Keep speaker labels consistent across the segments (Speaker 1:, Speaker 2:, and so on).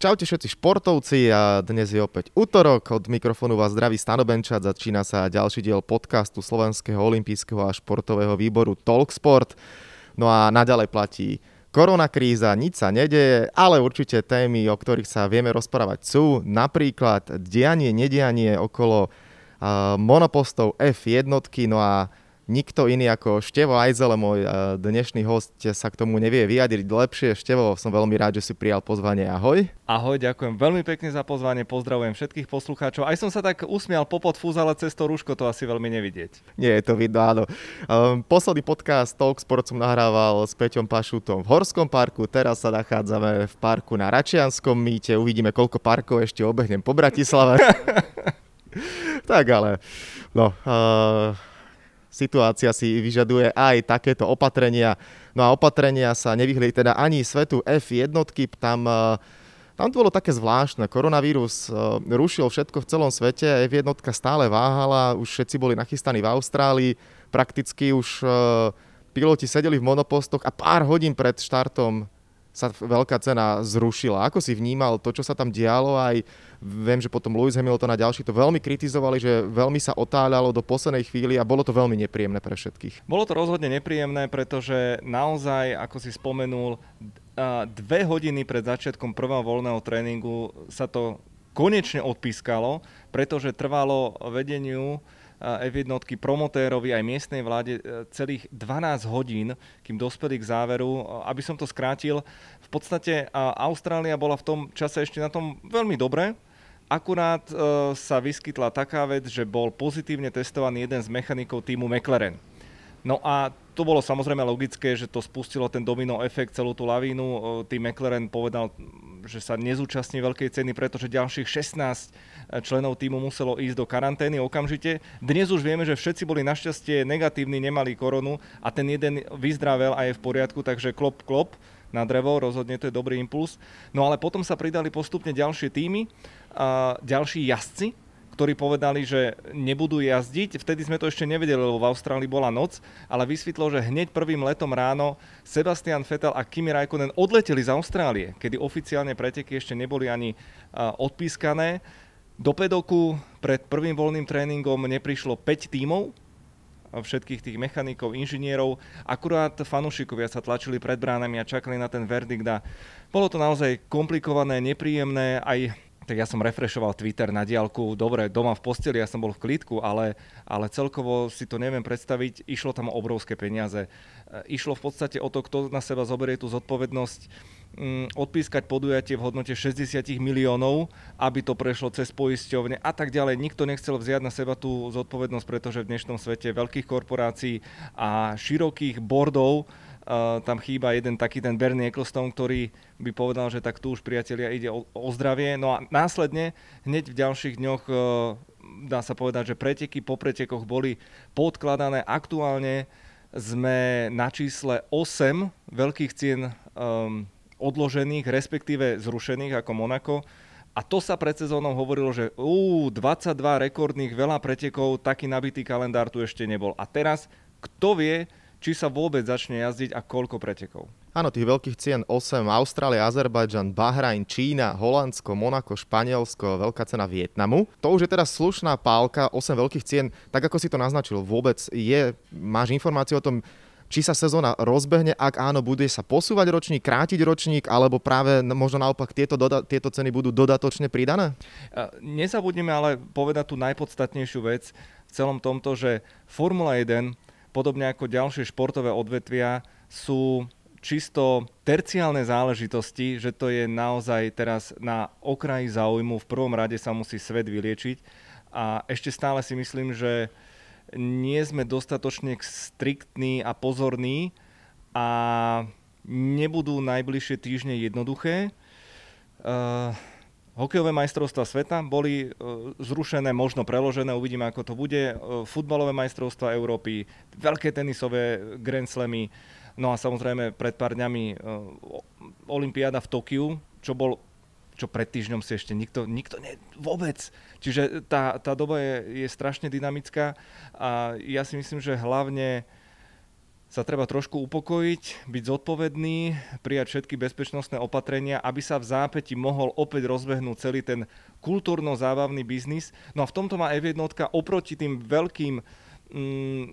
Speaker 1: Čaute všetci športovci a dnes je opäť útorok. Od mikrofónu vás zdraví Stano Benčat. Začína sa ďalší diel podcastu Slovenského olympijského a športového výboru Talksport. No a naďalej platí korona kríza, nič sa nedeje, ale určite témy, o ktorých sa vieme rozprávať sú napríklad dianie, nedianie okolo monopostov F1, no a nikto iný ako Števo Ajzele, môj eh, dnešný host, sa k tomu nevie vyjadriť lepšie. Števo, som veľmi rád, že si prijal pozvanie. Ahoj.
Speaker 2: Ahoj, ďakujem veľmi pekne za pozvanie, pozdravujem všetkých poslucháčov. Aj som sa tak usmial popod ale cez to rúško to asi veľmi nevidieť.
Speaker 1: Nie je to vidno, áno. Um, posledný podcast Talksport som nahrával s Peťom Pašutom v Horskom parku, teraz sa nachádzame v parku na Račianskom mýte, uvidíme, koľko parkov ešte obehnem po Bratislave. tak ale, no, uh, situácia si vyžaduje aj takéto opatrenia. No a opatrenia sa nevyhli teda ani svetu F1, tam eh, tam to bolo také zvláštne. Koronavírus uh, rušil všetko v celom svete, F1 stále váhala, už všetci boli nachystaní v Austrálii, prakticky už uh, piloti sedeli v monopostoch a pár hodín pred štartom sa veľká cena zrušila. Ako si vnímal to, čo sa tam dialo? Aj viem, že potom Lewis Hamilton a ďalší to veľmi kritizovali, že veľmi sa otáľalo do poslednej chvíli a bolo to veľmi nepríjemné pre všetkých.
Speaker 2: Bolo to rozhodne nepríjemné, pretože naozaj, ako si spomenul, dve hodiny pred začiatkom prvého voľného tréningu sa to konečne odpískalo, pretože trvalo vedeniu F1 promotérovi aj miestnej vláde e, celých 12 hodín, kým dospeli k záveru. Aby som to skrátil, v podstate Austrália bola v tom čase ešte na tom veľmi dobre, Akurát sa vyskytla taká vec, že bol pozitívne testovaný jeden z mechanikov týmu McLaren. No a to bolo samozrejme logické, že to spustilo ten domino efekt, celú tú lavínu. Tým McLaren povedal, že sa nezúčastní veľkej ceny, pretože ďalších 16 e, členov týmu muselo ísť do karantény okamžite. Dnes už vieme, že všetci boli našťastie negatívni, nemali koronu a ten jeden vyzdravel a je v poriadku, takže klop, klop na drevo, rozhodne to je dobrý impuls. No ale potom sa pridali postupne ďalšie týmy, ďalší jazdci, ktorí povedali, že nebudú jazdiť. Vtedy sme to ešte nevedeli, lebo v Austrálii bola noc, ale vysvetlo, že hneď prvým letom ráno Sebastian Vettel a Kimi Raikkonen odleteli z Austrálie, kedy oficiálne preteky ešte neboli ani odpískané. Do pedoku pred prvým voľným tréningom neprišlo 5 tímov, všetkých tých mechanikov, inžinierov. Akurát fanúšikovia sa tlačili pred bránami a čakali na ten verdikt a bolo to naozaj komplikované, nepríjemné, aj tak ja som refreshoval Twitter na diálku, dobre, doma v posteli, ja som bol v klidku, ale, ale celkovo si to neviem predstaviť, išlo tam obrovské peniaze. E, išlo v podstate o to, kto na seba zoberie tú zodpovednosť mm, odpískať podujatie v hodnote 60 miliónov, aby to prešlo cez poisťovne a tak ďalej. Nikto nechcel vziať na seba tú zodpovednosť, pretože v dnešnom svete veľkých korporácií a širokých bordov Tam chýba jeden taký ten Bernie Ecclestone, ktorý by povedal, že tak tu už priatelia ide o, o zdravie. No a následne hneď v ďalších dňoch uh, dá sa povedať, že preteky po pretekoch boli podkladané. Aktuálne sme na čísle 8 veľkých cien um, odložených, respektíve zrušených ako Monako. A to sa pred sezónou hovorilo, že ú, 22 rekordných, veľa pretekov, taký nabitý kalendár tu ešte nebol. A teraz, kto vie, či sa vôbec začne jazdiť a koľko pretekov.
Speaker 1: Áno, tých veľkých cien 8, Austrália, Azerbajdžan, Bahrajn, Čína, Holandsko, Monako, Španielsko, veľká cena Vietnamu. To už je teraz slušná pálka, 8 veľkých cien, tak ako si to naznačil, vôbec je, máš informáciu o tom, či sa sezóna rozbehne, ak áno, bude sa posúvať ročník, krátiť ročník, alebo práve možno naopak tieto, doda- tieto ceny budú dodatočne pridané?
Speaker 2: Nezabudneme ale povedať tú najpodstatnejšiu vec v celom tomto, že Formula 1 podobne ako ďalšie športové odvetvia, sú čisto terciálne záležitosti, že to je naozaj teraz na okraji záujmu. V prvom rade sa musí svet vyliečiť a ešte stále si myslím, že nie sme dostatočne striktní a pozorní a nebudú najbližšie týždne jednoduché. Uh, Hokejové majstrovstvá sveta boli e, zrušené, možno preložené, uvidíme ako to bude. E, futbalové majstrovstvá Európy, veľké tenisové Grand Slamy, no a samozrejme pred pár dňami e, Olympiáda v Tokiu, čo bol čo pred týždňom si ešte nikto, nikto ne, vôbec. Čiže tá, tá doba je, je strašne dynamická a ja si myslím, že hlavne sa treba trošku upokojiť, byť zodpovedný, prijať všetky bezpečnostné opatrenia, aby sa v zápäti mohol opäť rozbehnúť celý ten kultúrno-zábavný biznis. No a v tomto má F1 oproti tým veľkým mm,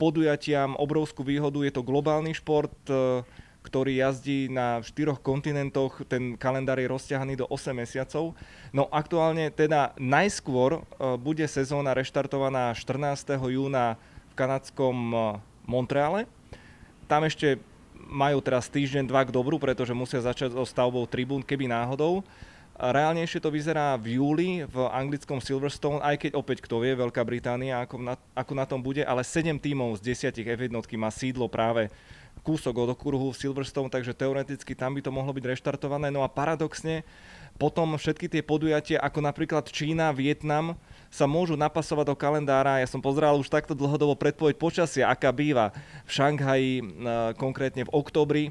Speaker 2: podujatiam obrovskú výhodu. Je to globálny šport, e, ktorý jazdí na štyroch kontinentoch, ten kalendár je rozťahaný do 8 mesiacov. No aktuálne teda najskôr e, bude sezóna reštartovaná 14. júna v kanadskom e, Montreale. Tam ešte majú teraz týždeň, dva k dobru, pretože musia začať so stavbou tribún, keby náhodou. Reálnejšie to vyzerá v júli v anglickom Silverstone, aj keď opäť kto vie, Veľká Británia ako na, ako na tom bude, ale 7 tímov z 10 F1 má sídlo práve kúsok od okruhu v Silverstone, takže teoreticky tam by to mohlo byť reštartované. No a paradoxne potom všetky tie podujatia, ako napríklad Čína, Vietnam, sa môžu napasovať do kalendára. Ja som pozeral už takto dlhodobo predpoveď počasia, aká býva v Šanghaji, e, konkrétne v oktobri.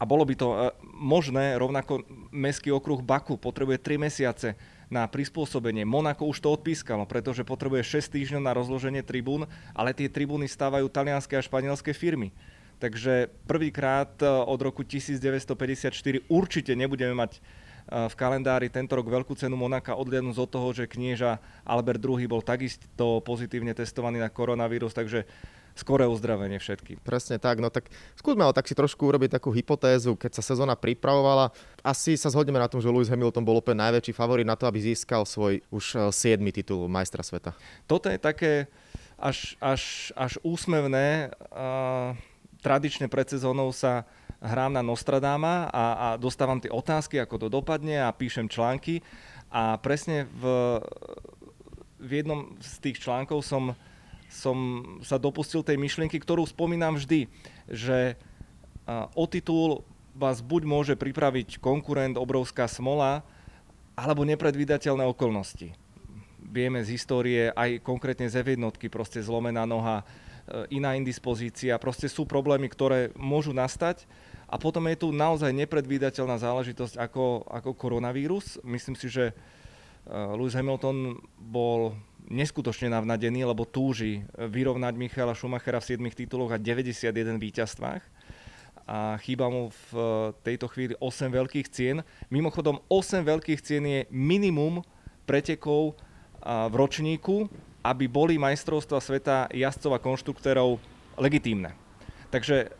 Speaker 2: A bolo by to e, možné, rovnako mestský okruh Baku potrebuje 3 mesiace na prispôsobenie. Monako už to odpískalo, pretože potrebuje 6 týždňov na rozloženie tribún, ale tie tribúny stávajú talianské a španielské firmy. Takže prvýkrát e, od roku 1954 určite nebudeme mať v kalendári tento rok veľkú cenu Monaka odliadnúť od toho, že knieža Albert II bol takisto pozitívne testovaný na koronavírus, takže skoré uzdravenie všetkým.
Speaker 1: Presne tak, no tak skúsme ale tak si trošku urobiť takú hypotézu, keď sa sezóna pripravovala. Asi sa zhodneme na tom, že Lewis Hamilton bol úplne najväčší favorit na to, aby získal svoj už 7. E, titul majstra sveta.
Speaker 2: Toto je také až, až, až úsmevné. Uh, tradične pred sezónou sa hrám na Nostradáma a, a dostávam tie otázky, ako to dopadne a píšem články. A presne v, v jednom z tých článkov som, som sa dopustil tej myšlienky, ktorú spomínam vždy, že o titul vás buď môže pripraviť konkurent, obrovská smola, alebo nepredvídateľné okolnosti. Vieme z histórie aj konkrétne z jednotky, proste zlomená noha, e, iná indispozícia, proste sú problémy, ktoré môžu nastať a potom je tu naozaj nepredvídateľná záležitosť ako, ako koronavírus. Myslím si, že uh, Lewis Hamilton bol neskutočne navnadený, lebo túži vyrovnať Michaela Schumachera v 7 tituloch a 91 víťazstvách a chýba mu v uh, tejto chvíli 8 veľkých cien. Mimochodom, 8 veľkých cien je minimum pretekov v ročníku, aby boli majstrovstva sveta jazdcov a konštruktérov legitímne. Takže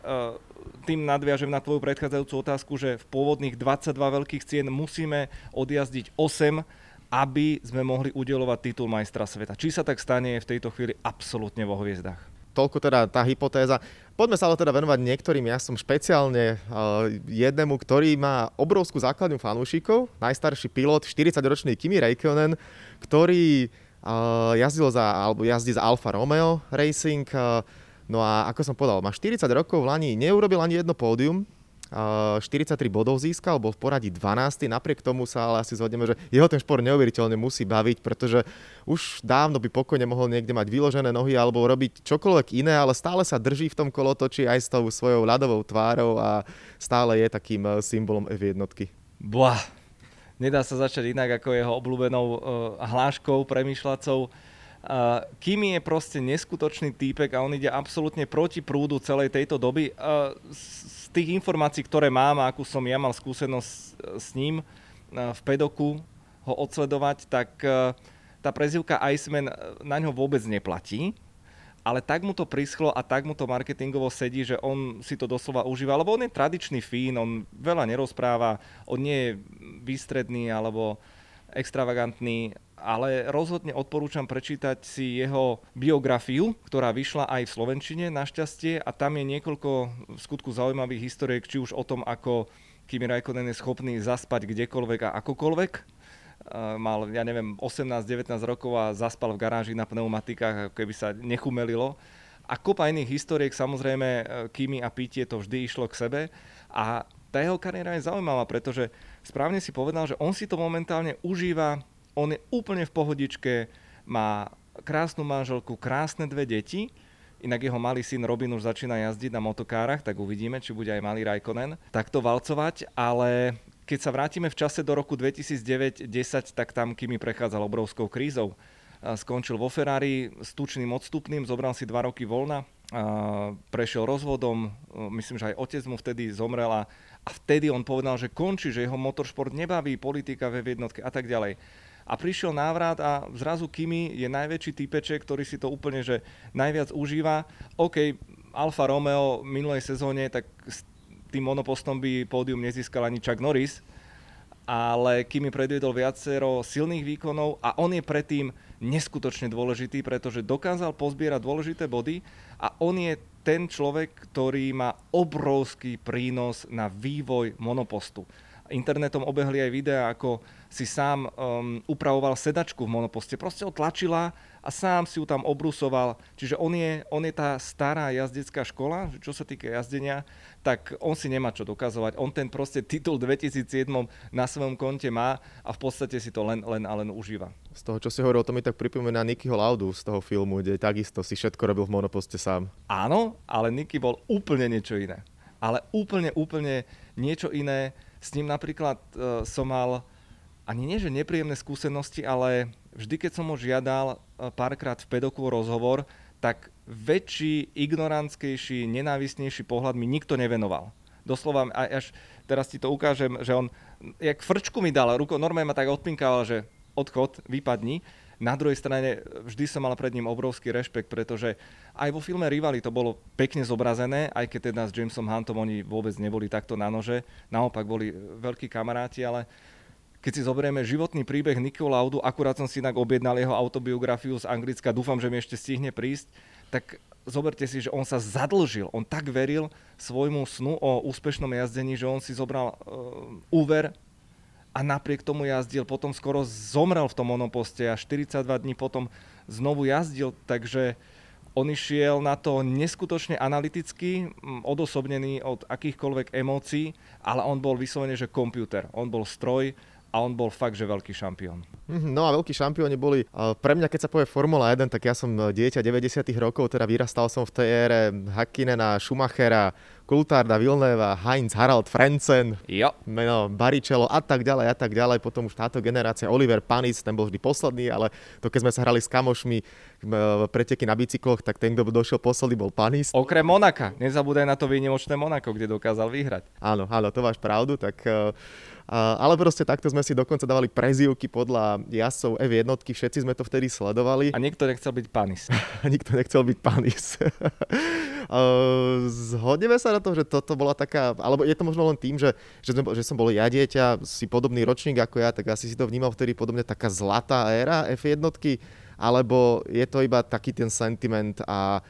Speaker 2: tým nadviažem na tvoju predchádzajúcu otázku, že v pôvodných 22 veľkých cien musíme odjazdiť 8, aby sme mohli udelovať titul majstra sveta. Či sa tak stane v tejto chvíli absolútne vo hviezdach.
Speaker 1: Toľko teda tá hypotéza. Poďme sa ale teda venovať niektorým, ja som špeciálne uh, jednému, ktorý má obrovskú základňu fanúšikov, najstarší pilot, 40-ročný Kimi Räikkönen, ktorý jazdil za, alebo jazdí za Alfa Romeo Racing, uh, No a ako som povedal, má 40 rokov, v Lani neurobil ani jedno pódium, 43 bodov získal, bol v poradí 12. Napriek tomu sa ale asi zhodneme, že jeho ten šport neuveriteľne musí baviť, pretože už dávno by pokojne mohol niekde mať vyložené nohy alebo robiť čokoľvek iné, ale stále sa drží v tom kolotoči aj s tou svojou ľadovou tvárou a stále je takým symbolom F1.
Speaker 2: Blah. Nedá sa začať inak ako jeho obľúbenou uh, hláškou premýšľacou Uh, Kimi je proste neskutočný týpek a on ide absolútne proti prúdu celej tejto doby. Uh, z, tých informácií, ktoré mám, akú som ja mal skúsenosť s, s ním uh, v pedoku ho odsledovať, tak uh, tá prezivka Iceman na ňo vôbec neplatí ale tak mu to prischlo a tak mu to marketingovo sedí, že on si to doslova užíva, lebo on je tradičný fín, on veľa nerozpráva, on nie je výstredný alebo extravagantný ale rozhodne odporúčam prečítať si jeho biografiu, ktorá vyšla aj v Slovenčine našťastie a tam je niekoľko v skutku zaujímavých historiek, či už o tom, ako Kimi Raikkonen je schopný zaspať kdekoľvek a akokoľvek. Mal, ja neviem, 18-19 rokov a zaspal v garáži na pneumatikách, keby sa nechumelilo. A kopa iných historiek, samozrejme, e, Kimi a Pitie to vždy išlo k sebe. A tá jeho kariéra je zaujímavá, pretože správne si povedal, že on si to momentálne užíva on je úplne v pohodičke, má krásnu manželku, krásne dve deti, inak jeho malý syn Robin už začína jazdiť na motokárach, tak uvidíme, či bude aj malý Raikkonen takto valcovať, ale keď sa vrátime v čase do roku 2009-10, tak tam Kimi prechádzal obrovskou krízou. skončil vo Ferrari s tučným odstupným, zobral si dva roky voľna, prešiel rozvodom, myslím, že aj otec mu vtedy zomrel a vtedy on povedal, že končí, že jeho motoršport nebaví, politika ve jednotke a tak ďalej. A prišiel návrat a zrazu Kimi je najväčší typeček, ktorý si to úplne že najviac užíva. OK, Alfa Romeo minulej sezóne, tak tým monopostom by pódium nezískal ani Chuck Norris, ale Kimi predviedol viacero silných výkonov a on je predtým neskutočne dôležitý, pretože dokázal pozbierať dôležité body a on je ten človek, ktorý má obrovský prínos na vývoj monopostu. Internetom obehli aj videá, ako si sám um, upravoval sedačku v monoposte. Proste ho tlačila a sám si ju tam obrusoval. Čiže on je, on je tá stará jazdecká škola, čo sa týka jazdenia, tak on si nemá čo dokazovať. On ten proste titul 2007 na svojom konte má a v podstate si to len, len a len užíva.
Speaker 1: Z toho, čo si hovoril, to mi tak pripomína Nikyho Laudu z toho filmu, kde takisto si všetko robil v monoposte sám.
Speaker 2: Áno, ale Niky bol úplne niečo iné. Ale úplne, úplne niečo iné. S ním napríklad uh, som mal ani nie, že nepríjemné skúsenosti, ale vždy, keď som ho žiadal e, párkrát v pedoku rozhovor, tak väčší, ignorantskejší, nenávistnejší pohľad mi nikto nevenoval. Doslova, až teraz ti to ukážem, že on, jak frčku mi dal ruko, normálne ma tak odpinkával, že odchod, vypadni. Na druhej strane vždy som mal pred ním obrovský rešpekt, pretože aj vo filme Rivali to bolo pekne zobrazené, aj keď teda s Jamesom Huntom oni vôbec neboli takto na nože, naopak boli veľkí kamaráti, ale keď si zoberieme životný príbeh Nikola Laudu, akurát som si inak objednal jeho autobiografiu z Anglicka, dúfam, že mi ešte stihne prísť, tak zoberte si, že on sa zadlžil, on tak veril svojmu snu o úspešnom jazdení, že on si zobral uh, úver a napriek tomu jazdil, potom skoro zomrel v tom monoposte a 42 dní potom znovu jazdil, takže on išiel na to neskutočne analyticky, odosobnený od akýchkoľvek emócií, ale on bol vyslovene, že počítač, on bol stroj a on bol fakt, že veľký šampión.
Speaker 1: Mhm, no a veľkí šampióni boli, pre mňa keď sa povie Formula 1, tak ja som dieťa 90 rokov, teda vyrastal som v tej ére Hakinena, Schumachera, Kultárda, Vilneva, Heinz, Harald Frenzen,
Speaker 2: jo.
Speaker 1: meno Baričelo a tak ďalej a tak ďalej. Potom už táto generácia, Oliver Panis, ten bol vždy posledný, ale to keď sme sa hrali s kamošmi preteky na bicykloch, tak ten, kto došiel posledný, bol Panis.
Speaker 2: Okrem Monaka, nezabúdaj na to výnimočné Monako, kde dokázal vyhrať.
Speaker 1: Áno, áno, to máš pravdu, tak uh, ale proste takto sme si dokonca dávali prezývky podľa jazdcov F1, všetci sme to vtedy sledovali.
Speaker 2: A nikto nechcel byť panis.
Speaker 1: nikto nechcel byť panis. Zhodneme sa na to, že toto bola taká, alebo je to možno len tým, že, že, sme, že som bol ja dieťa, si podobný ročník ako ja, tak asi si to vnímal vtedy podobne taká zlatá éra F1, alebo je to iba taký ten sentiment a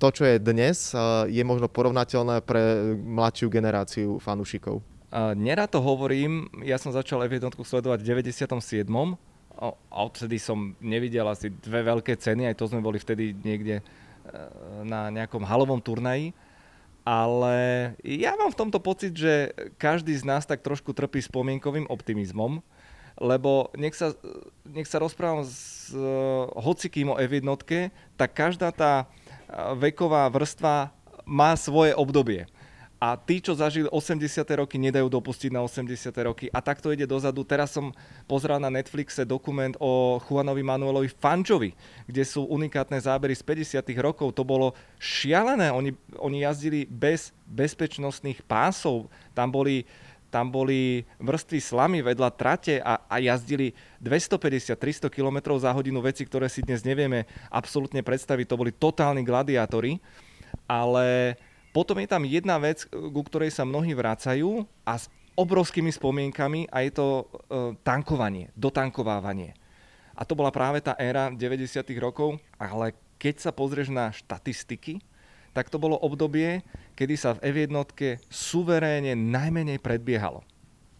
Speaker 1: to, čo je dnes, je možno porovnateľné pre mladšiu generáciu fanúšikov.
Speaker 2: Nerad to hovorím, ja som začal F1 sledovať v 97. A odtedy som nevidel asi dve veľké ceny, aj to sme boli vtedy niekde e, na nejakom halovom turnaji. Ale ja mám v tomto pocit, že každý z nás tak trošku trpí spomienkovým optimizmom, lebo nech sa, nech sa rozprávam s uh, hocikým o F1, tak každá tá veková vrstva má svoje obdobie a tí, čo zažili 80. roky, nedajú dopustiť na 80. roky. A takto ide dozadu. Teraz som pozrel na Netflixe dokument o Juanovi Manuelovi Fančovi, kde sú unikátne zábery z 50. rokov. To bolo šialené. Oni, oni jazdili bez bezpečnostných pásov. Tam boli tam boli vrstvy slamy vedľa trate a, a jazdili 250-300 km za hodinu veci, ktoré si dnes nevieme absolútne predstaviť. To boli totálni gladiátori, ale potom je tam jedna vec, ku ktorej sa mnohí vracajú a s obrovskými spomienkami a je to e, tankovanie, dotankovávanie. A to bola práve tá éra 90. rokov, ale keď sa pozrieš na štatistiky, tak to bolo obdobie, kedy sa v F1 suverénne najmenej predbiehalo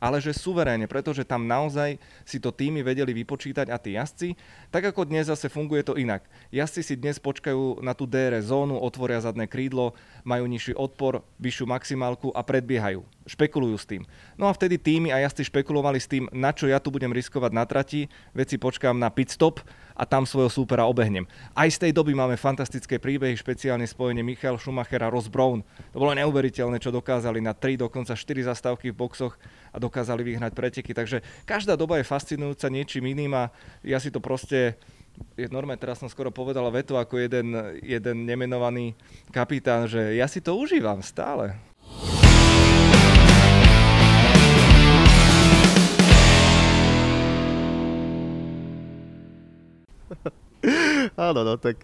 Speaker 2: ale že suverénne, pretože tam naozaj si to týmy vedeli vypočítať a tí jazdci. Tak ako dnes zase funguje to inak. Jazdci si dnes počkajú na tú DR zónu, otvoria zadné krídlo, majú nižší odpor, vyššiu maximálku a predbiehajú. Špekulujú s tým. No a vtedy týmy a jazdci špekulovali s tým, na čo ja tu budem riskovať na trati, veci počkám na pit stop a tam svojho súpera obehnem. Aj z tej doby máme fantastické príbehy, špeciálne spojenie Michal Schumacher a Ross Brown. To bolo neuveriteľné, čo dokázali na 3, dokonca 4 zastávky v boxoch a dokázali vyhnať preteky. Takže každá doba je fascinujúca niečím iným a ja si to proste Norme, teraz som skoro povedal vetu ako jeden, jeden nemenovaný kapitán, že ja si to užívam stále.
Speaker 1: Áno, no tak.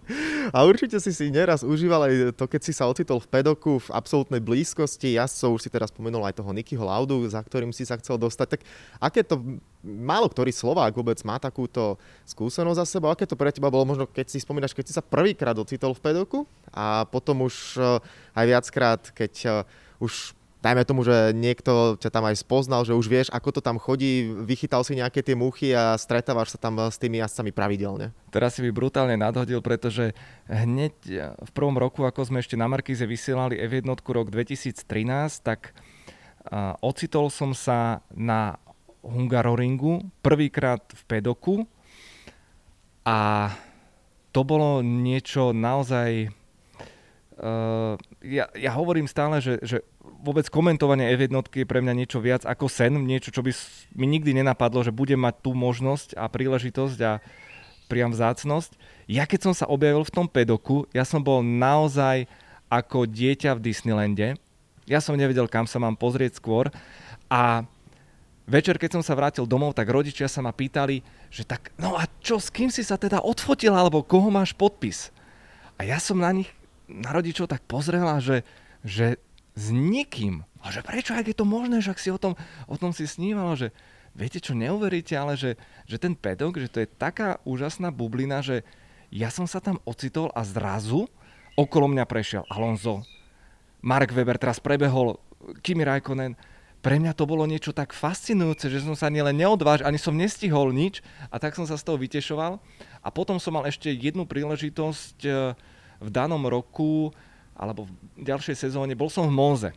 Speaker 1: A určite si si neraz užíval aj to, keď si sa ocitol v pedoku v absolútnej blízkosti jazdcov, už si teraz spomenul aj toho Nikyho Laudu, za ktorým si sa chcel dostať. Tak aké to, málo ktorý Slovák vôbec má takúto skúsenosť za sebou, aké to pre teba bolo možno, keď si spomínaš, keď si sa prvýkrát ocitol v pedoku a potom už eh, aj viackrát, keď eh, už dajme tomu, že niekto ťa tam aj spoznal, že už vieš, ako to tam chodí, vychytal si nejaké tie muchy a stretávaš sa tam s tými jazdcami pravidelne.
Speaker 2: Teraz si by brutálne nadhodil, pretože hneď v prvom roku, ako sme ešte na Markíze vysielali F1 rok 2013, tak uh, ocitol som sa na Hungaroringu prvýkrát v pedoku a to bolo niečo naozaj... Uh, ja, ja hovorím stále, že, že vôbec komentovanie F1 je pre mňa niečo viac ako sen, niečo, čo by mi nikdy nenapadlo, že budem mať tú možnosť a príležitosť a priam vzácnosť. Ja keď som sa objavil v tom pedoku, ja som bol naozaj ako dieťa v Disneylande. Ja som nevedel, kam sa mám pozrieť skôr. A večer, keď som sa vrátil domov, tak rodičia sa ma pýtali, že tak, no a čo, s kým si sa teda odfotil, alebo koho máš podpis? A ja som na nich, na rodičov tak pozrel a že, že s nikým. A že prečo, ak je to možné, že ak si o tom, o tom si snívala, že viete čo, neuveríte, ale že, že ten pedok, že to je taká úžasná bublina, že ja som sa tam ocitol a zrazu okolo mňa prešiel Alonso, Mark Weber teraz prebehol, Kimi Raikkonen, pre mňa to bolo niečo tak fascinujúce, že som sa nielen neodváž, ani som nestihol nič a tak som sa z toho vytešoval. A potom som mal ešte jednu príležitosť eh, v danom roku alebo v ďalšej sezóne, bol som v Monze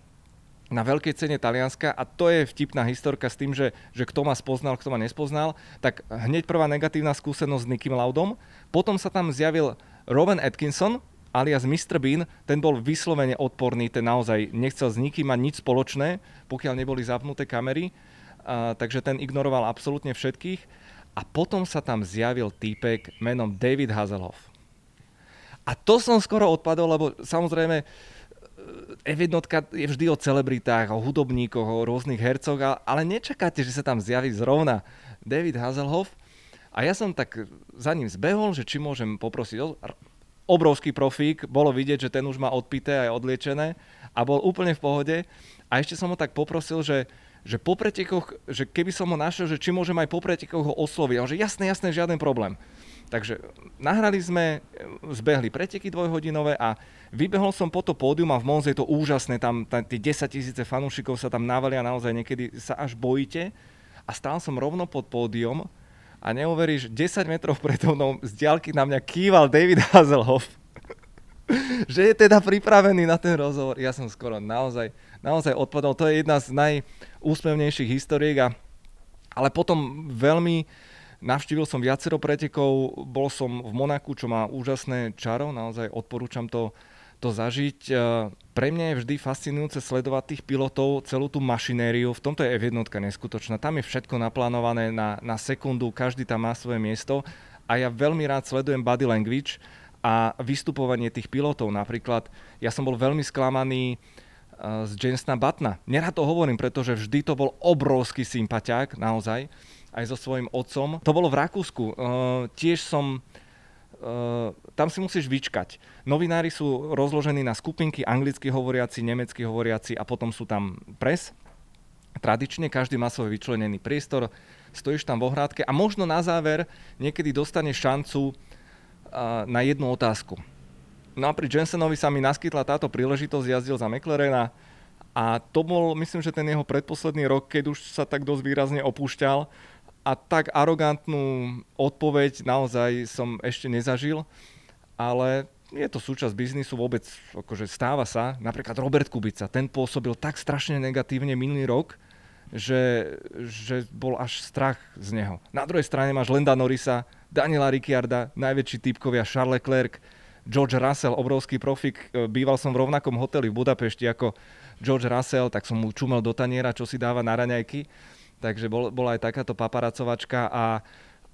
Speaker 2: na veľkej cene Talianska a to je vtipná historka s tým, že, že kto ma spoznal, kto ma nespoznal, tak hneď prvá negatívna skúsenosť s Nickym Laudom, potom sa tam zjavil Rowan Atkinson, alias Mr. Bean, ten bol vyslovene odporný, ten naozaj nechcel s nikým mať nič spoločné, pokiaľ neboli zapnuté kamery, a, takže ten ignoroval absolútne všetkých. A potom sa tam zjavil týpek menom David Hazelhoff. A to som skoro odpadol, lebo samozrejme e, F1 je vždy o celebritách, o hudobníkoch, o rôznych hercoch, ale nečakáte, že sa tam zjaví zrovna David Hazelhoff. A ja som tak za ním zbehol, že či môžem poprosiť obrovský profík, bolo vidieť, že ten už má odpité aj odliečené a bol úplne v pohode. A ešte som ho tak poprosil, že, že po pretekoch, že keby som ho našiel, že či môžem aj po pretekoch ho osloviť. A že jasné, jasné, žiaden problém. Takže nahrali sme, zbehli preteky dvojhodinové a vybehol som po to pódium a v Monze je to úžasné, tam, tam tie 10 tisíce fanúšikov sa tam navalia, naozaj niekedy sa až bojíte. A stál som rovno pod pódium a neuveríš, 10 metrov predo mnou z diaľky na mňa kýval David Hazelhoff, že je teda pripravený na ten rozhovor. Ja som skoro naozaj, naozaj odpadol. To je jedna z najúsmevnejších historiek, a, ale potom veľmi Navštívil som viacero pretekov, bol som v Monaku, čo má úžasné čaro, naozaj odporúčam to, to zažiť. E, pre mňa je vždy fascinujúce sledovať tých pilotov, celú tú mašinériu, v tomto je F1 neskutočná, tam je všetko naplánované na, na sekundu, každý tam má svoje miesto a ja veľmi rád sledujem body language a vystupovanie tých pilotov. Napríklad ja som bol veľmi sklamaný e, z Jamesona Batna. Nerad to hovorím, pretože vždy to bol obrovský sympatiák, naozaj aj so svojím otcom. To bolo v Rakúsku. Uh, tiež som Uh, tam si musíš vyčkať. Novinári sú rozložení na skupinky, anglicky hovoriaci, nemecky hovoriaci a potom sú tam pres. Tradične každý má svoj vyčlenený priestor, stojíš tam vo hrádke a možno na záver niekedy dostane šancu uh, na jednu otázku. No a pri Jensonovi sa mi naskytla táto príležitosť, jazdil za McLarena a to bol, myslím, že ten jeho predposledný rok, keď už sa tak dosť výrazne opúšťal a tak arogantnú odpoveď naozaj som ešte nezažil, ale je to súčasť biznisu, vôbec akože stáva sa. Napríklad Robert Kubica, ten pôsobil tak strašne negatívne minulý rok, že, že bol až strach z neho. Na druhej strane máš Lenda Norrisa, Daniela Ricciarda, najväčší typkovia Charles Leclerc, George Russell, obrovský profik. Býval som v rovnakom hoteli v Budapešti ako George Russell, tak som mu čumel do taniera, čo si dáva na raňajky takže bol, bola aj takáto paparacovačka a,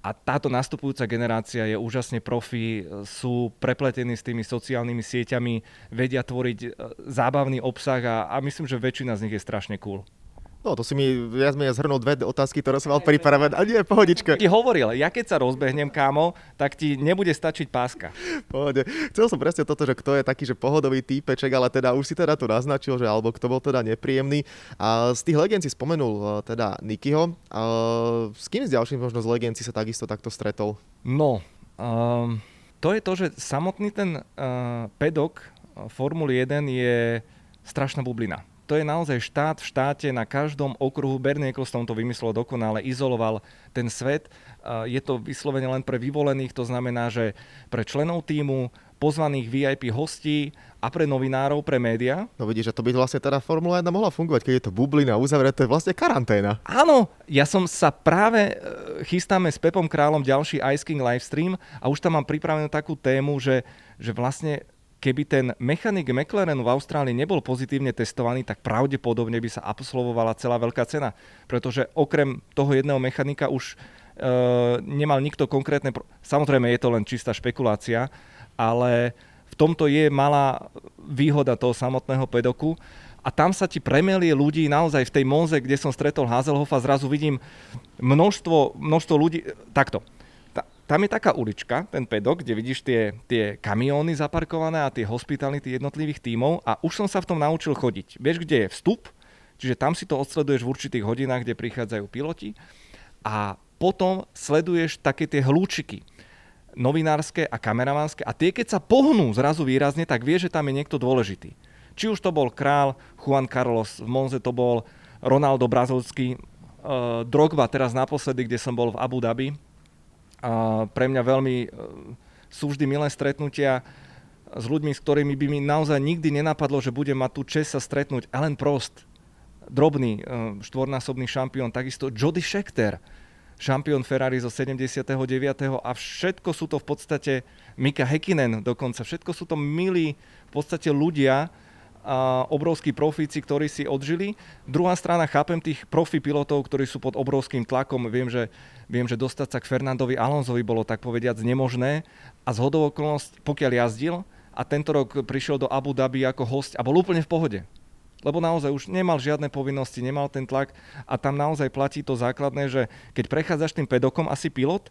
Speaker 2: a táto nastupujúca generácia je úžasne profi, sú prepletení s tými sociálnymi sieťami, vedia tvoriť e, zábavný obsah a, a myslím, že väčšina z nich je strašne cool.
Speaker 1: No, to si mi viac menej zhrnul dve otázky, ktoré som mal pripravené. A nie, pohodička.
Speaker 2: Ti hovoril, ja keď sa rozbehnem, kámo, tak ti nebude stačiť páska.
Speaker 1: Pohode. Chcel som presne toto, že kto je taký, že pohodový týpeček, ale teda už si teda tu naznačil, že alebo kto bol teda nepríjemný. A z tých legend si spomenul e, teda Nikyho. A s kým z ďalším možno z legend si sa takisto takto stretol?
Speaker 2: No, um, to je to, že samotný ten uh, pedok Formuly 1 je strašná bublina to je naozaj štát v štáte na každom okruhu. Bernie Ecclestone to vymyslel dokonale, izoloval ten svet. Je to vyslovene len pre vyvolených, to znamená, že pre členov týmu, pozvaných VIP hostí a pre novinárov, pre médiá.
Speaker 1: No vidíš, že to by vlastne teda Formula 1 mohla fungovať, keď je to bublina uzavreté, to je vlastne karanténa.
Speaker 2: Áno, ja som sa práve e, chystáme s Pepom Kráľom ďalší Ice King livestream a už tam mám pripravenú takú tému, že, že vlastne keby ten mechanik McLarenu v Austrálii nebol pozitívne testovaný, tak pravdepodobne by sa absolvovala celá veľká cena. Pretože okrem toho jedného mechanika už e, nemal nikto konkrétne... Pro... Samozrejme je to len čistá špekulácia, ale v tomto je malá výhoda toho samotného pedoku a tam sa ti premelie ľudí naozaj v tej Monze, kde som stretol Hazelhofa, zrazu vidím množstvo, množstvo ľudí, takto, tam je taká ulička, ten pedok, kde vidíš tie, tie kamióny zaparkované a tie hospitality jednotlivých tímov a už som sa v tom naučil chodiť. Vieš, kde je vstup, čiže tam si to odsleduješ v určitých hodinách, kde prichádzajú piloti a potom sleduješ také tie hlúčiky novinárske a kameramanské a tie, keď sa pohnú zrazu výrazne, tak vieš, že tam je niekto dôležitý. Či už to bol král Juan Carlos, v Monze to bol Ronaldo Brazovský, uh, Drogba teraz naposledy, kde som bol v Abu Dhabi, a pre mňa veľmi e, sú vždy milé stretnutia s ľuďmi, s ktorými by mi naozaj nikdy nenapadlo, že budem mať tú čest sa stretnúť. Ellen Prost, drobný e, štvornásobný šampión, takisto Jody Scheckter, šampión Ferrari zo 79. a všetko sú to v podstate Mika Häkkinen dokonca, všetko sú to milí v podstate ľudia, a obrovskí profíci, ktorí si odžili. Druhá strana, chápem tých profi pilotov, ktorí sú pod obrovským tlakom. Viem, že, viem, že dostať sa k Fernandovi Alonsovi bolo tak povediac nemožné a z okolnosť, pokiaľ jazdil a tento rok prišiel do Abu Dhabi ako host a bol úplne v pohode. Lebo naozaj už nemal žiadne povinnosti, nemal ten tlak a tam naozaj platí to základné, že keď prechádzaš tým pedokom asi pilot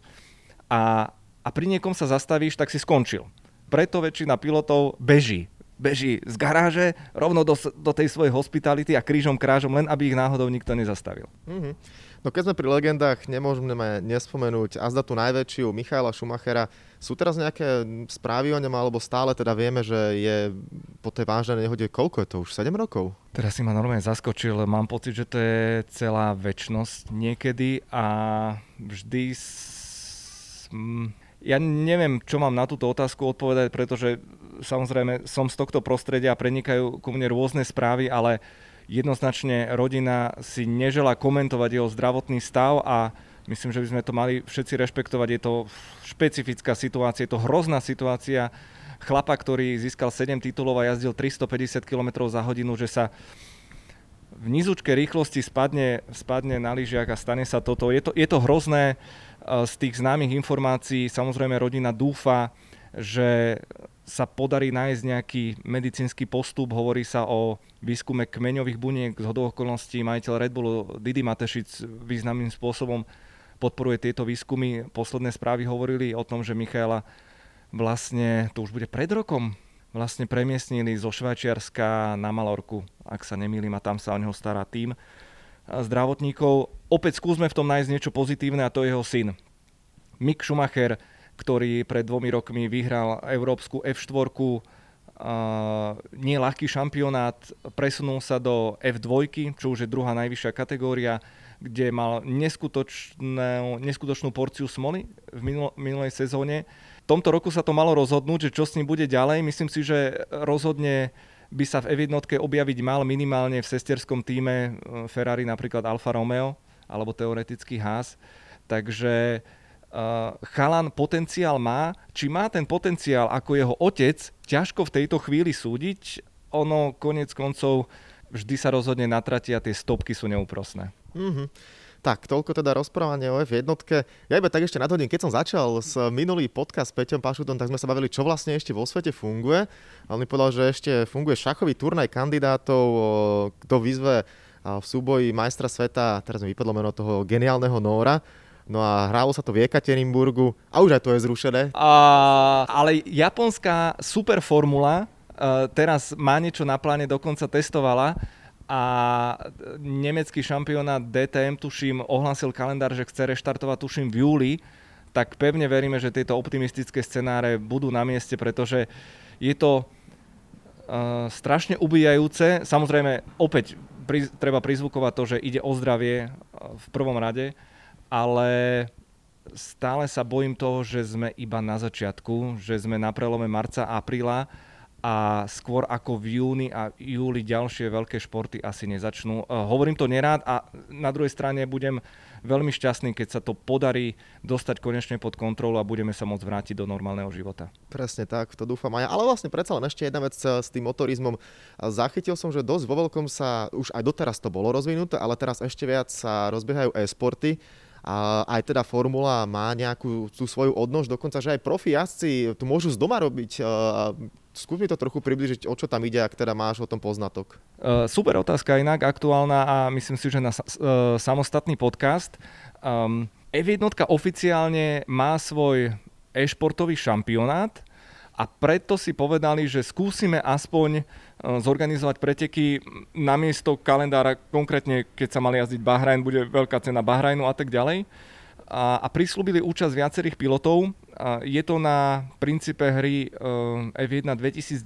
Speaker 2: a, a pri niekom sa zastavíš, tak si skončil. Preto väčšina pilotov beží beží z garáže rovno do, do tej svojej hospitality a krížom krážom, len aby ich náhodou nikto nezastavil. Mm-hmm.
Speaker 1: No keď sme pri legendách, nemôžeme nespomenúť a zda tú najväčšiu Michaela Schumachera. Sú teraz nejaké správy o ňom, alebo stále teda vieme, že je po tej vážnej nehode, koľko je to už, 7 rokov?
Speaker 2: Teraz si ma normálne zaskočil, mám pocit, že to je celá väčnosť niekedy a vždy... S... Ja neviem, čo mám na túto otázku odpovedať, pretože samozrejme som z tohto prostredia prenikajú ku mne rôzne správy, ale jednoznačne rodina si nežela komentovať jeho zdravotný stav a myslím, že by sme to mali všetci rešpektovať. Je to špecifická situácia, je to hrozná situácia chlapa, ktorý získal 7 titulov a jazdil 350 km za hodinu, že sa v nizučkej rýchlosti spadne, spadne na lyžiach a stane sa toto. Je to, je to hrozné eh, z tých známych informácií. Samozrejme rodina dúfa, že sa podarí nájsť nejaký medicínsky postup. Hovorí sa o výskume kmeňových buniek. Z hodou okolností majiteľ Red Bullu Didi Matešic významným spôsobom podporuje tieto výskumy. Posledné správy hovorili o tom, že Michaela vlastne, to už bude pred rokom, vlastne premiestnili zo Švajčiarska na Malorku, ak sa nemýlim, a tam sa o neho stará tým zdravotníkov. Opäť skúsme v tom nájsť niečo pozitívne a to je jeho syn. Mick Schumacher, ktorý pred dvomi rokmi vyhral Európsku F4, Uh, nie šampionát, presunul sa do F2, čo už je druhá najvyššia kategória, kde mal neskutočnú, neskutočnú porciu smoly v minul- minulej sezóne. V tomto roku sa to malo rozhodnúť, že čo s ním bude ďalej. Myslím si, že rozhodne by sa v F1 objaviť mal minimálne v sesterskom týme uh, Ferrari, napríklad Alfa Romeo, alebo teoreticky Haas. Takže chalan potenciál má. Či má ten potenciál ako jeho otec, ťažko v tejto chvíli súdiť. Ono konec koncov vždy sa rozhodne na trati a tie stopky sú neúprosné. Mm-hmm.
Speaker 1: Tak, toľko teda rozprávanie o F1. Ja iba tak ešte nadhodím, keď som začal s minulý podcast s Peťom Pašutom, tak sme sa bavili, čo vlastne ešte vo svete funguje. A on mi povedal, že ešte funguje šachový turnaj kandidátov, kto vyzve v súboji majstra sveta, teraz mi vypadlo meno toho geniálneho Nóra, No a hrálo sa to v Ekaterinburgu a už aj to je zrušené.
Speaker 2: A, ale japonská super formula uh, teraz má niečo na pláne, dokonca testovala a nemecký šampionát DTM, tuším, ohlásil kalendár, že chce reštartovať, tuším, v júli, tak pevne veríme, že tieto optimistické scenáre budú na mieste, pretože je to uh, strašne ubíjajúce. Samozrejme, opäť pri, treba prizvukovať to, že ide o zdravie uh, v prvom rade, ale stále sa bojím toho, že sme iba na začiatku, že sme na prelome marca apríla a skôr ako v júni a júli ďalšie veľké športy asi nezačnú. Uh, hovorím to nerád a na druhej strane budem veľmi šťastný, keď sa to podarí dostať konečne pod kontrolu a budeme sa môcť vrátiť do normálneho života.
Speaker 1: Presne tak, to dúfam aj. Ale vlastne predsa len ešte jedna vec eh, s tým motorizmom. Zachytil som, že dosť vo veľkom sa, už aj doteraz to bolo rozvinuté, ale teraz ešte viac sa rozbiehajú e-sporty a aj teda formula má nejakú tú svoju odnož, dokonca, že aj profi jazdci tu môžu z doma robiť. Skús mi to trochu približiť, o čo tam ide, ak teda máš o tom poznatok.
Speaker 2: Uh, super otázka inak, aktuálna a myslím si, že na uh, samostatný podcast. Um, F1 oficiálne má svoj e-športový šampionát a preto si povedali, že skúsime aspoň Eh, zorganizovať preteky namiesto kalendára, konkrétne keď sa mali jazdiť Bahrajn, bude veľká cena Bahrajnu a tak ďalej. A, a prislúbili účasť viacerých pilotov. A je to na princípe hry F1 2019,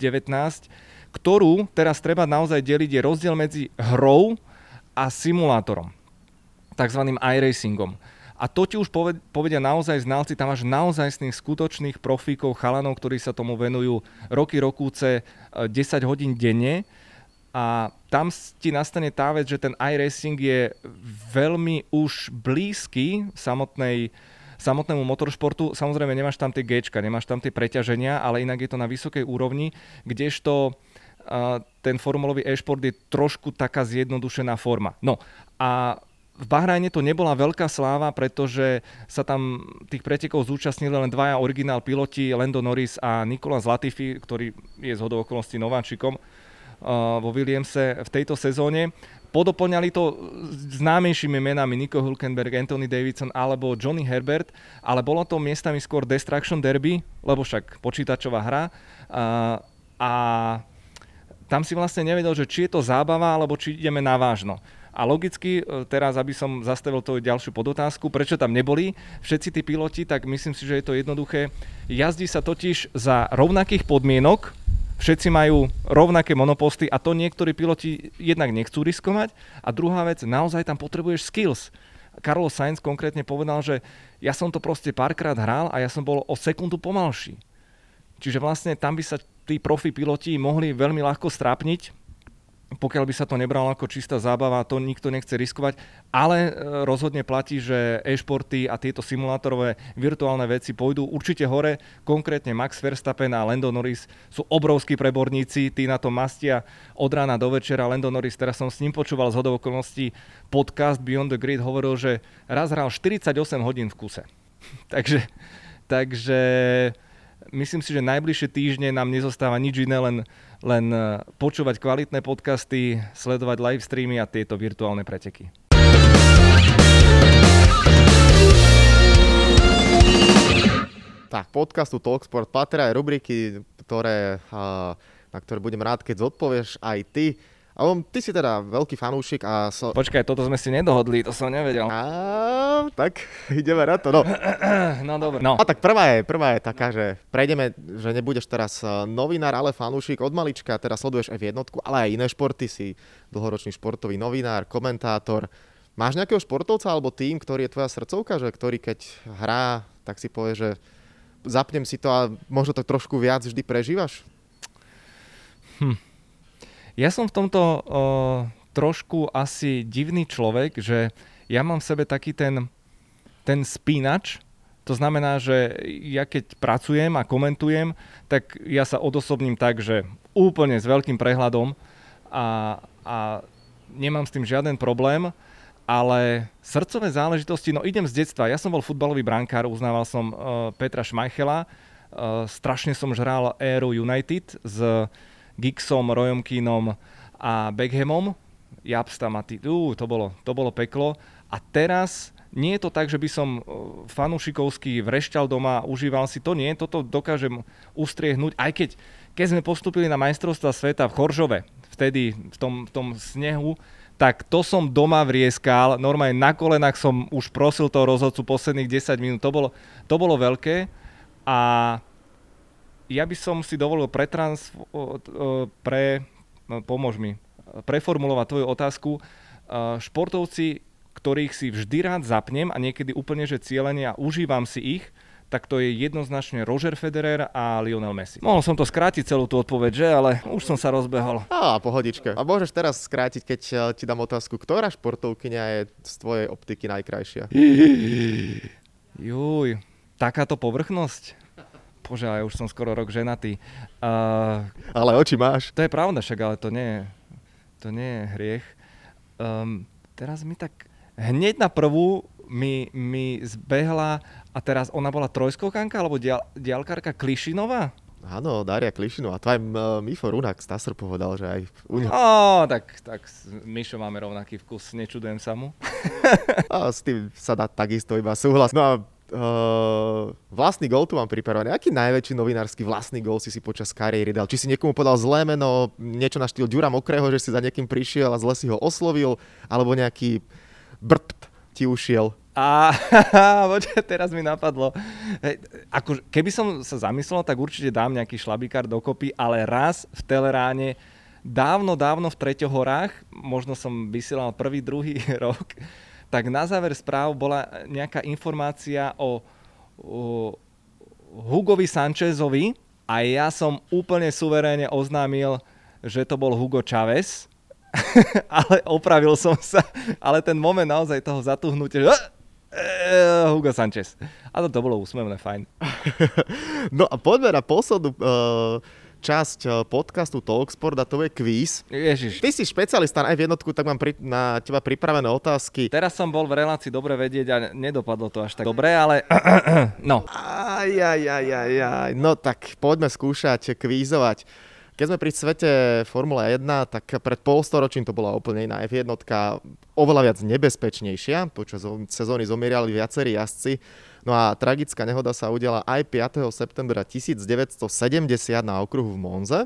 Speaker 2: ktorú teraz treba naozaj deliť, je rozdiel medzi hrou a simulátorom, takzvaným iRacingom. A to ti už povedia naozaj znalci, tam máš naozajstných skutočných profíkov, chalanov, ktorí sa tomu venujú roky, rokúce, 10 e, hodín denne. A tam ti nastane tá vec, že ten iRacing je veľmi už blízky samotnej, samotnému motoršportu. Samozrejme nemáš tam tie Gčka, nemáš tam tie preťaženia, ale inak je to na vysokej úrovni, kdežto uh, ten formulový e-šport je trošku taká zjednodušená forma. No a v Bahrajne to nebola veľká sláva, pretože sa tam tých pretekov zúčastnili len dvaja originál piloti, Lando Norris a Nikola Latifi, ktorý je z hodou okolností nováčikom uh, vo Williamse v tejto sezóne. Podoplňali to známejšími menami Nico Hulkenberg, Anthony Davidson alebo Johnny Herbert, ale bolo to miestami skôr Destruction Derby, lebo však počítačová hra. Uh, a tam si vlastne nevedel, že či je to zábava, alebo či ideme na vážno. A logicky, e, teraz aby som zastavil to ďalšiu podotázku, prečo tam neboli všetci tí piloti, tak myslím si, že je to jednoduché. Jazdí sa totiž za rovnakých podmienok, všetci majú rovnaké monoposty a to niektorí piloti jednak nechcú riskovať. A druhá vec, naozaj tam potrebuješ skills. Carlos Sainz konkrétne povedal, že ja som to proste párkrát hral a ja som bol o sekundu pomalší. Čiže vlastne tam by sa tí profi piloti mohli veľmi ľahko strápniť pokiaľ by sa to nebralo ako čistá zábava, to nikto nechce riskovať, ale e, rozhodne platí, že e-športy a tieto simulátorové virtuálne veci pôjdu určite hore. Konkrétne Max Verstappen a Lando Norris sú obrovskí preborníci, tí na to mastia od rána do večera. Lando Norris, teraz som s ním počúval z hodov okolností podcast Beyond the Grid, hovoril, že raz hral 48 hodín v kuse. takže, takže myslím si, že najbližšie týždne nám nezostáva nič iné, len len e, počúvať kvalitné podcasty, sledovať live streamy a tieto virtuálne preteky.
Speaker 1: Tak, podcastu Talksport patria aj rubriky, ktoré, na ktoré budem rád, keď zodpovieš aj ty. A on, ty si teda veľký fanúšik a... So...
Speaker 2: Počkaj, toto sme si nedohodli, to som nevedel.
Speaker 1: A, tak, ideme na to, no.
Speaker 2: No, dobre. No.
Speaker 1: A tak prvá je, prvá je taká, že prejdeme, že nebudeš teraz e, novinár, ale fanúšik od malička, teraz sleduješ F1, ale aj iné športy, si dlhoročný športový novinár, komentátor. Máš nejakého športovca alebo tým, ktorý je tvoja srdcovka, že ktorý keď hrá, tak si povie, že zapnem si to a možno to trošku viac vždy prežívaš?
Speaker 2: Hm. Ja som v tomto uh, trošku asi divný človek, že ja mám v sebe taký ten, ten spínač, to znamená, že ja keď pracujem a komentujem, tak ja sa odosobním tak, že úplne s veľkým prehľadom a, a nemám s tým žiaden problém ale srdcové záležitosti, no idem z detstva. Ja som bol futbalový brankár, uznával som uh, Petra Šmajchela. Uh, strašne som žral éru United s Gixom, Royom Kínom a Beckhamom. Japs tam a ty, uh, to, bolo, to bolo peklo. A teraz nie je to tak, že by som fanúšikovský vrešťal doma, užíval si to, nie, toto dokážem ustriehnúť, aj keď, keď sme postupili na majstrovstva sveta v Choržove, vtedy v tom, v tom snehu, tak to som doma vrieskal, normálne na kolenách som už prosil toho rozhodcu posledných 10 minút, to bolo, to bolo veľké. A ja by som si dovolil pretrans, pre, no, pomôž mi, preformulovať tvoju otázku. Športovci, ktorých si vždy rád zapnem a niekedy úplne, že cieľenie a užívam si ich, tak to je jednoznačne Roger Federer a Lionel Messi. Mohol som to skrátiť celú tú odpoveď, že? Ale už som sa rozbehol.
Speaker 1: Á, pohodička. A môžeš teraz skrátiť, keď eh, ti dám otázku, ktorá športovkyňa je z tvojej optiky najkrajšia?
Speaker 2: Juj, takáto povrchnosť? Bože, ja už som skoro rok ženatý. Uh,
Speaker 1: ale oči máš.
Speaker 2: To je pravda však, ale to nie je, to nie je hriech. Um, teraz mi tak hneď na prvú mi, mi zbehla a teraz ona bola trojskokanka alebo dial, dialkárka Klišinová?
Speaker 1: Áno, Daria Klišinová. To aj Mifo Runak Stasr povedal, že aj u ňa.
Speaker 2: Ó, tak, tak s Mišo máme rovnaký vkus, nečudujem sa mu.
Speaker 1: a s tým sa dá takisto iba súhlas. No a Uh, vlastný gol tu mám pripravený. Aký najväčší novinársky vlastný gol si si počas kariéry dal? Či si niekomu podal zlé meno, niečo na štýl Ďura Mokrého, že si za niekým prišiel a zle si ho oslovil, alebo nejaký brd ti ušiel?
Speaker 2: A počkaj, teraz mi napadlo. Ako, keby som sa zamyslel, tak určite dám nejaký šlabikár dokopy, ale raz v Teleráne, dávno, dávno v Treťohorách, možno som vysielal prvý, druhý rok, tak na záver správ bola nejaká informácia o, o Hugovi Sanchezovi a ja som úplne suverénne oznámil, že to bol Hugo Chavez, ale opravil som sa, ale ten moment naozaj toho zatuhnutia, že Uh, Hugo Sanchez. A to, to bolo úsmevné, fajn.
Speaker 1: no a poďme na poslednú uh, časť uh, podcastu Talksport a to je quiz.
Speaker 2: Ježiš.
Speaker 1: Ty si špecialista aj v jednotku, tak mám pri, na teba pripravené otázky.
Speaker 2: Teraz som bol v relácii dobre vedieť a nedopadlo to až tak dobre, ale no.
Speaker 1: Aj, aj, aj, aj, aj. No tak poďme skúšať kvízovať. Keď sme pri svete Formule 1, tak pred polstoročím to bola úplne iná F1, oveľa viac nebezpečnejšia. Počas sezóny zomierali viacerí jazdci. No a tragická nehoda sa udiala aj 5. septembra 1970 na okruhu v Monze,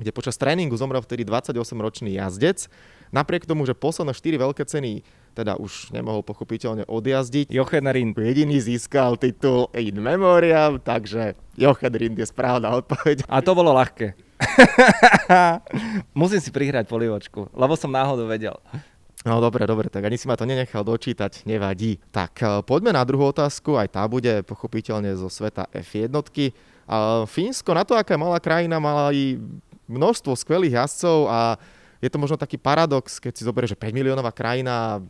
Speaker 1: kde počas tréningu zomrel vtedy 28-ročný jazdec. Napriek tomu, že posledné 4 veľké ceny teda už nemohol pochopiteľne odjazdiť.
Speaker 2: Jochen Rindt.
Speaker 1: Jediný získal titul in memoriam, takže Jochen Rindt je správna odpoveď.
Speaker 2: A to bolo ľahké. Musím si prihrať polivočku, lebo som náhodou vedel.
Speaker 1: No dobre, dobre, tak ani si ma to nenechal dočítať, nevadí. Tak eh, poďme na druhú otázku, aj tá bude pochopiteľne zo sveta F1. Fínsko na to, aká malá krajina, mala aj množstvo skvelých jazdcov a je to možno taký paradox, keď si zoberieš, že 5 miliónová krajina,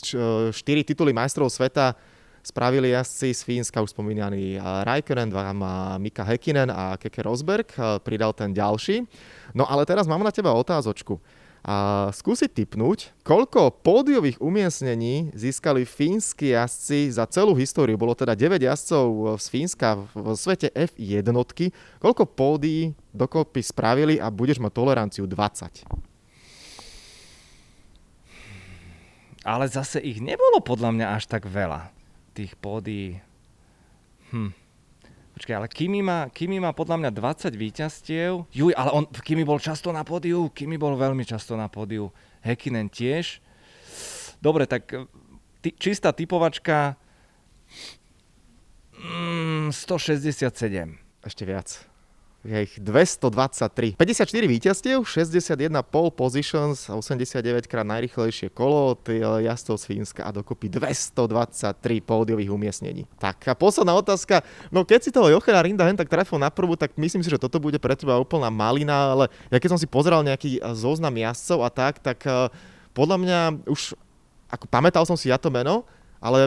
Speaker 1: 4 eh, tituly majstrov sveta, spravili jazdci z Fínska, už spomínaný eh, Raikkonen, má Mika Hekinen a Keke Rosberg, eh, pridal ten ďalší. No ale teraz mám na teba otázočku. A skúsiť typnúť, koľko pódiových umiestnení získali fínsky jazdci za celú históriu. Bolo teda 9 jazdcov z Fínska v svete F1. Koľko pódií dokopy spravili a budeš mať toleranciu 20?
Speaker 2: Ale zase ich nebolo podľa mňa až tak veľa tých pódií. Hm. Počkaj, ale Kimi má, Kimi má podľa mňa 20 víťazstiev. Juj, ale on, Kimi bol často na pódiu. Kimi bol veľmi často na pódiu. Hekinen tiež. Dobre, tak ty, čistá typovačka mm, 167.
Speaker 1: Ešte viac je ich 223. 54 víťazstiev, 61 pole positions, 89 krát najrychlejšie kolo od jazdcov z Fínska a dokopy 223 pódiových umiestnení. Tak a posledná otázka, no keď si toho Jochena Rinda hen tak trafil na prvú, tak myslím si, že toto bude pre teba úplná malina, ale ja keď som si pozeral nejaký zoznam jazdcov a tak, tak podľa mňa už, ako pamätal som si ja to meno, ale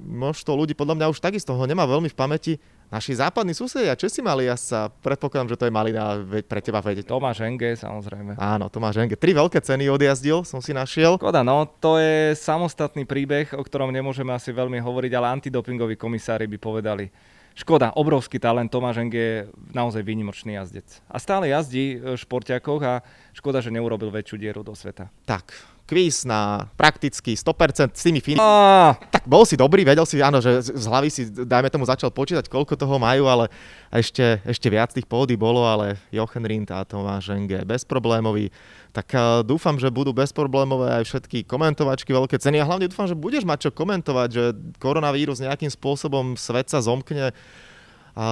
Speaker 1: množstvo ľudí podľa mňa už takisto ho nemá veľmi v pamäti naši západní susedia, Česi mali jazdca, predpokladám, že to je malina pre teba vedieť.
Speaker 2: Tomáš Enge, samozrejme.
Speaker 1: Áno, Tomáš Enge. Tri veľké ceny odjazdil, som si našiel.
Speaker 2: Škoda, no, to je samostatný príbeh, o ktorom nemôžeme asi veľmi hovoriť, ale antidopingoví komisári by povedali. Škoda, obrovský talent, Tomáš Enge je naozaj výnimočný jazdec. A stále jazdí v športiakoch a škoda, že neurobil väčšiu dieru do sveta.
Speaker 1: Tak, kvíz na prakticky 100% s tými Fíni. Ah. Tak bol si dobrý, vedel si, áno, že z hlavy si, dajme tomu, začal počítať, koľko toho majú, ale ešte, ešte viac tých pódy bolo, ale Jochen Rindt a Tomáš Enge bezproblémový. Tak uh, dúfam, že budú bezproblémové aj všetky komentovačky veľké ceny a hlavne dúfam, že budeš mať čo komentovať, že koronavírus nejakým spôsobom svet sa zomkne a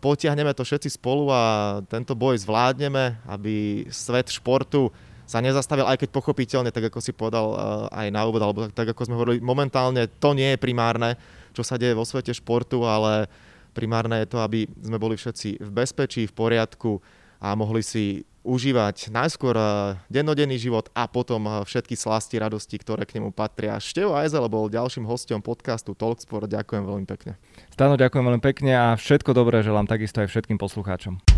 Speaker 1: potiahneme to všetci spolu a tento boj zvládneme, aby svet športu sa nezastavil, aj keď pochopiteľne, tak ako si povedal eh, aj na úvod, alebo tak, tak ako sme hovorili, momentálne to nie je primárne, čo sa deje vo svete športu, ale primárne je to, aby sme boli všetci v bezpečí, v poriadku a mohli si užívať najskôr eh, dennodenný život a potom eh, všetky slasti, radosti, ktoré k nemu patria. Števo Ajzel bol ďalším hostom podcastu Talksport. Ďakujem veľmi pekne.
Speaker 2: Stano, ďakujem veľmi pekne a všetko dobré želám takisto aj všetkým poslucháčom.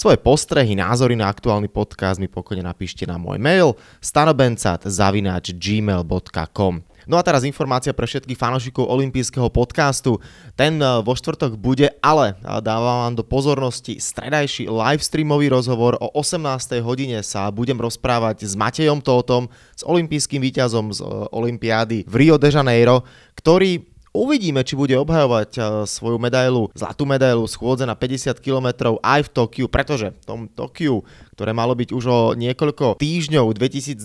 Speaker 1: Svoje postrehy, názory na aktuálny podcast mi pokojne napíšte na môj mail stanobencat.gmail.com No a teraz informácia pre všetkých fanúšikov olympijského podcastu. Ten e, vo štvrtok bude, ale dávam vám do pozornosti stredajší livestreamový rozhovor o 18. hodine sa budem rozprávať s Matejom Tótom, s olympijským víťazom z e, Olympiády v Rio de Janeiro, ktorý Uvidíme, či bude obhajovať uh, svoju medailu, zlatú medailu schôdze na 50 km aj v Tokiu, pretože v tom Tokiu, ktoré malo byť už o niekoľko týždňov 2020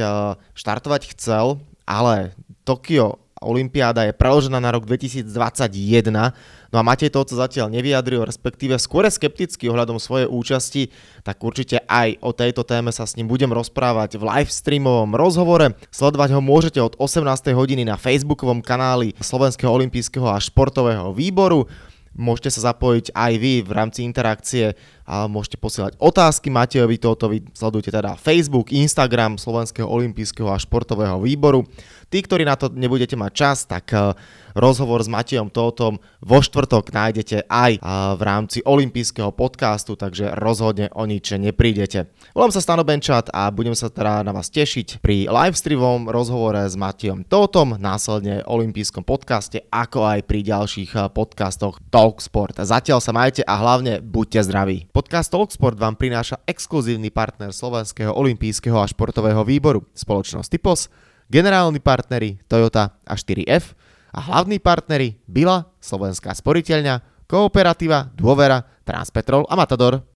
Speaker 1: uh, štartovať chcel, ale Tokio Olympiáda je preložená na rok 2021. No a Matej to zatiaľ nevyjadril, respektíve skôr skepticky ohľadom svojej účasti, tak určite aj o tejto téme sa s ním budem rozprávať v live streamovom rozhovore. Sledovať ho môžete od 18. hodiny na facebookovom kanáli Slovenského olympijského a športového výboru. Môžete sa zapojiť aj vy v rámci interakcie a môžete posielať otázky Matejovi Tótovi. Sledujte teda Facebook, Instagram Slovenského olympijského a športového výboru. Tí, ktorí na to nebudete mať čas, tak eh, rozhovor s Matejom Tótom vo štvrtok nájdete aj eh, v rámci olympijského podcastu, takže rozhodne o nič neprídete. Volám sa Stano Benčat a budem sa teda na vás tešiť pri livestreamovom rozhovore s Matejom Tótom, následne olympijskom podcaste, ako aj pri ďalších eh, podcastoch Talksport. Zatiaľ sa majte a hlavne buďte zdraví. Podcast Talksport vám prináša exkluzívny partner Slovenského olympijského a športového výboru, spoločnosť Typos, generálni partneri Toyota a 4F a hlavní partneri Bila, Slovenská sporiteľňa, Kooperativa, Dôvera, Transpetrol a Matador.